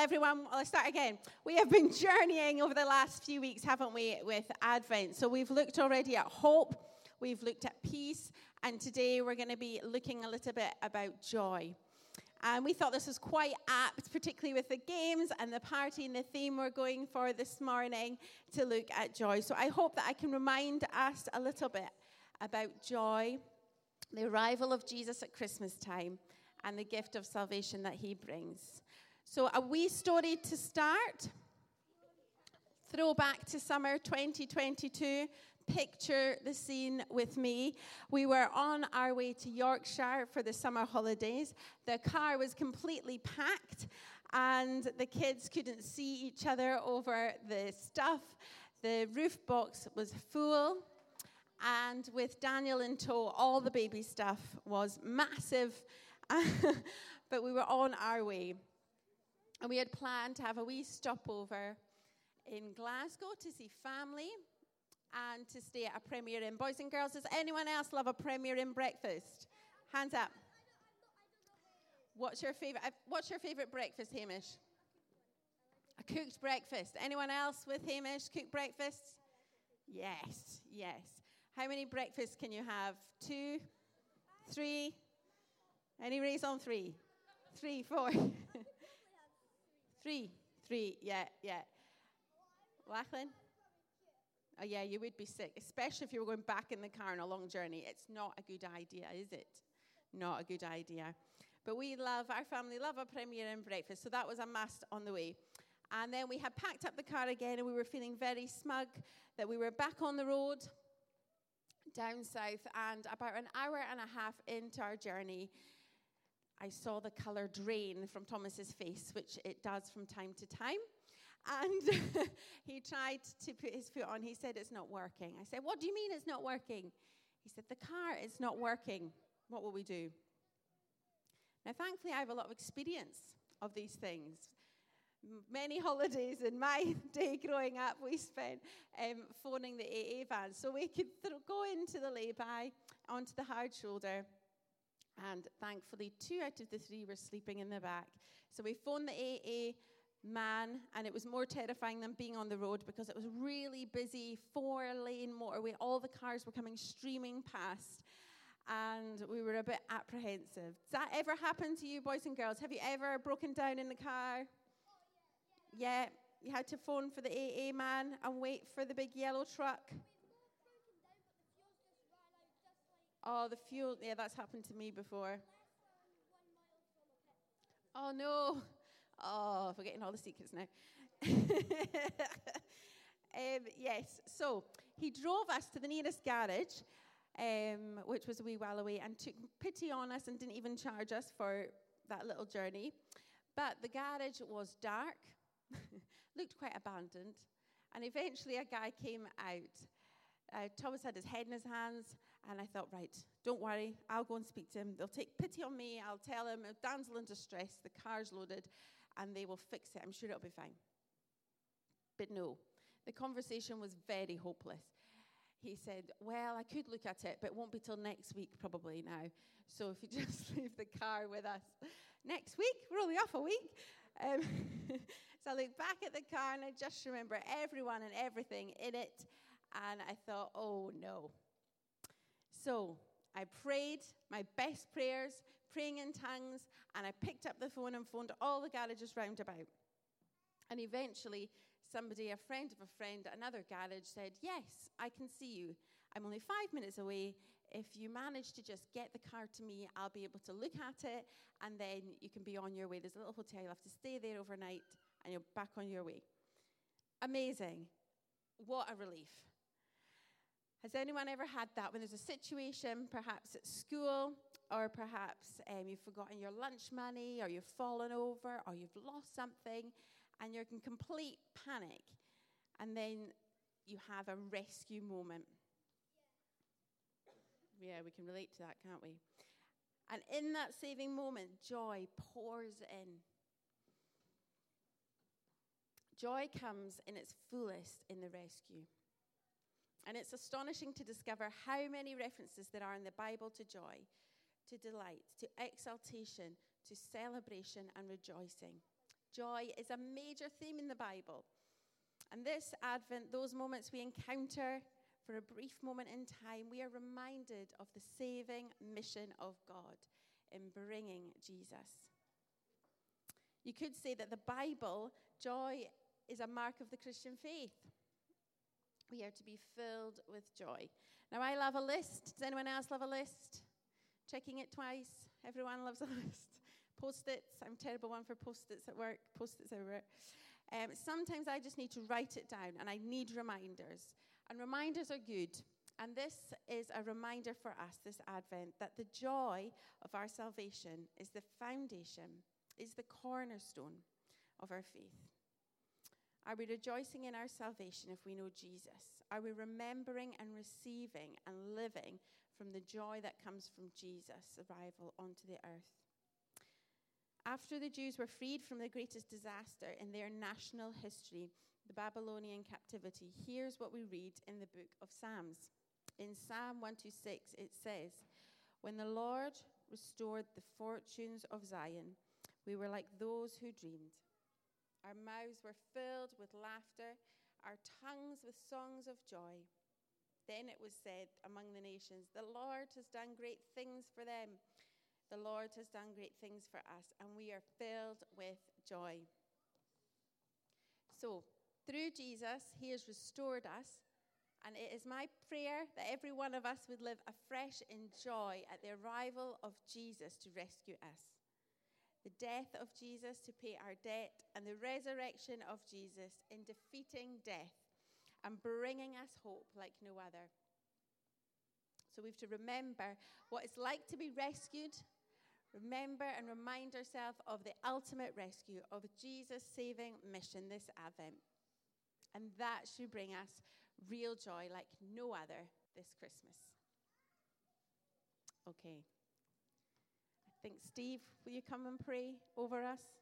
everyone, I'll start again. We have been journeying over the last few weeks, haven't we, with Advent. So we've looked already at hope, we've looked at peace, and today we're going to be looking a little bit about joy. And we thought this was quite apt, particularly with the games and the party and the theme we're going for this morning to look at joy. So I hope that I can remind us a little bit about joy, the arrival of Jesus at Christmas time, and the gift of salvation that he brings. So, a wee story to start. Throw back to summer 2022. Picture the scene with me. We were on our way to Yorkshire for the summer holidays. The car was completely packed, and the kids couldn't see each other over the stuff. The roof box was full, and with Daniel in tow, all the baby stuff was massive, but we were on our way. And we had planned to have a wee stopover in Glasgow to see family and to stay at a Premier Inn. Boys and girls, does anyone else love a Premier Inn breakfast? Hands up. What's your favorite? Uh, what's your favorite breakfast, Hamish? A cooked breakfast. Anyone else with Hamish cooked breakfasts? Yes, yes. How many breakfasts can you have? Two, three. Any raise on three? Three, four. Three, three, yeah, yeah. Lachlan? Oh, yeah, you would be sick, especially if you were going back in the car on a long journey. It's not a good idea, is it? Not a good idea. But we love, our family love a Premier Inn breakfast, so that was a must on the way. And then we had packed up the car again, and we were feeling very smug that we were back on the road down south. And about an hour and a half into our journey, I saw the colour drain from Thomas's face, which it does from time to time. And he tried to put his foot on. He said, It's not working. I said, What do you mean it's not working? He said, The car is not working. What will we do? Now, thankfully, I have a lot of experience of these things. Many holidays in my day growing up, we spent um, phoning the AA van so we could th- go into the lay-by onto the hard shoulder and thankfully, two out of the three were sleeping in the back. So we phoned the AA man, and it was more terrifying than being on the road because it was really busy, four lane motorway. All the cars were coming streaming past, and we were a bit apprehensive. Does that ever happen to you, boys and girls? Have you ever broken down in the car? Yeah, you had to phone for the AA man and wait for the big yellow truck. Oh, the fuel. Yeah, that's happened to me before. Oh, no. Oh, forgetting all the secrets now. um, yes, so he drove us to the nearest garage, um, which was a wee while away, and took pity on us and didn't even charge us for that little journey. But the garage was dark, looked quite abandoned, and eventually a guy came out. Uh, Thomas had his head in his hands, and I thought, right, don't worry, I'll go and speak to him. They'll take pity on me. I'll tell him, damsel in distress, the car's loaded, and they will fix it. I'm sure it'll be fine. But no, the conversation was very hopeless. He said, Well, I could look at it, but it won't be till next week, probably now. So if you just leave the car with us next week, we're only off a week. Um, so I look back at the car and I just remember everyone and everything in it. And I thought, Oh no, so I prayed my best prayers, praying in tongues, and I picked up the phone and phoned all the garages round about. And eventually, somebody, a friend of a friend, at another garage said, Yes, I can see you. I'm only five minutes away. If you manage to just get the car to me, I'll be able to look at it, and then you can be on your way. There's a little hotel, you'll have to stay there overnight, and you're back on your way. Amazing. What a relief. Has anyone ever had that when there's a situation, perhaps at school, or perhaps um, you've forgotten your lunch money, or you've fallen over, or you've lost something, and you're in complete panic, and then you have a rescue moment? Yeah, we can relate to that, can't we? And in that saving moment, joy pours in. Joy comes in its fullest in the rescue. And it's astonishing to discover how many references there are in the Bible to joy, to delight, to exaltation, to celebration and rejoicing. Joy is a major theme in the Bible. And this Advent, those moments we encounter for a brief moment in time, we are reminded of the saving mission of God in bringing Jesus. You could say that the Bible, joy, is a mark of the Christian faith. We are to be filled with joy. Now, I love a list. Does anyone else love a list? Checking it twice. Everyone loves a list. Post its. I'm terrible one for post its at work. Post its everywhere. Um, sometimes I just need to write it down and I need reminders. And reminders are good. And this is a reminder for us this Advent that the joy of our salvation is the foundation, is the cornerstone of our faith. Are we rejoicing in our salvation if we know Jesus? Are we remembering and receiving and living from the joy that comes from Jesus' arrival onto the earth? After the Jews were freed from the greatest disaster in their national history, the Babylonian captivity, here's what we read in the book of Psalms. In Psalm 126, it says, When the Lord restored the fortunes of Zion, we were like those who dreamed. Our mouths were filled with laughter, our tongues with songs of joy. Then it was said among the nations, The Lord has done great things for them. The Lord has done great things for us, and we are filled with joy. So, through Jesus, He has restored us. And it is my prayer that every one of us would live afresh in joy at the arrival of Jesus to rescue us. The death of Jesus to pay our debt, and the resurrection of Jesus in defeating death and bringing us hope like no other. So we have to remember what it's like to be rescued. Remember and remind ourselves of the ultimate rescue of Jesus' saving mission this Advent. And that should bring us real joy like no other this Christmas. Okay. Think, Steve, will you come and pray over us?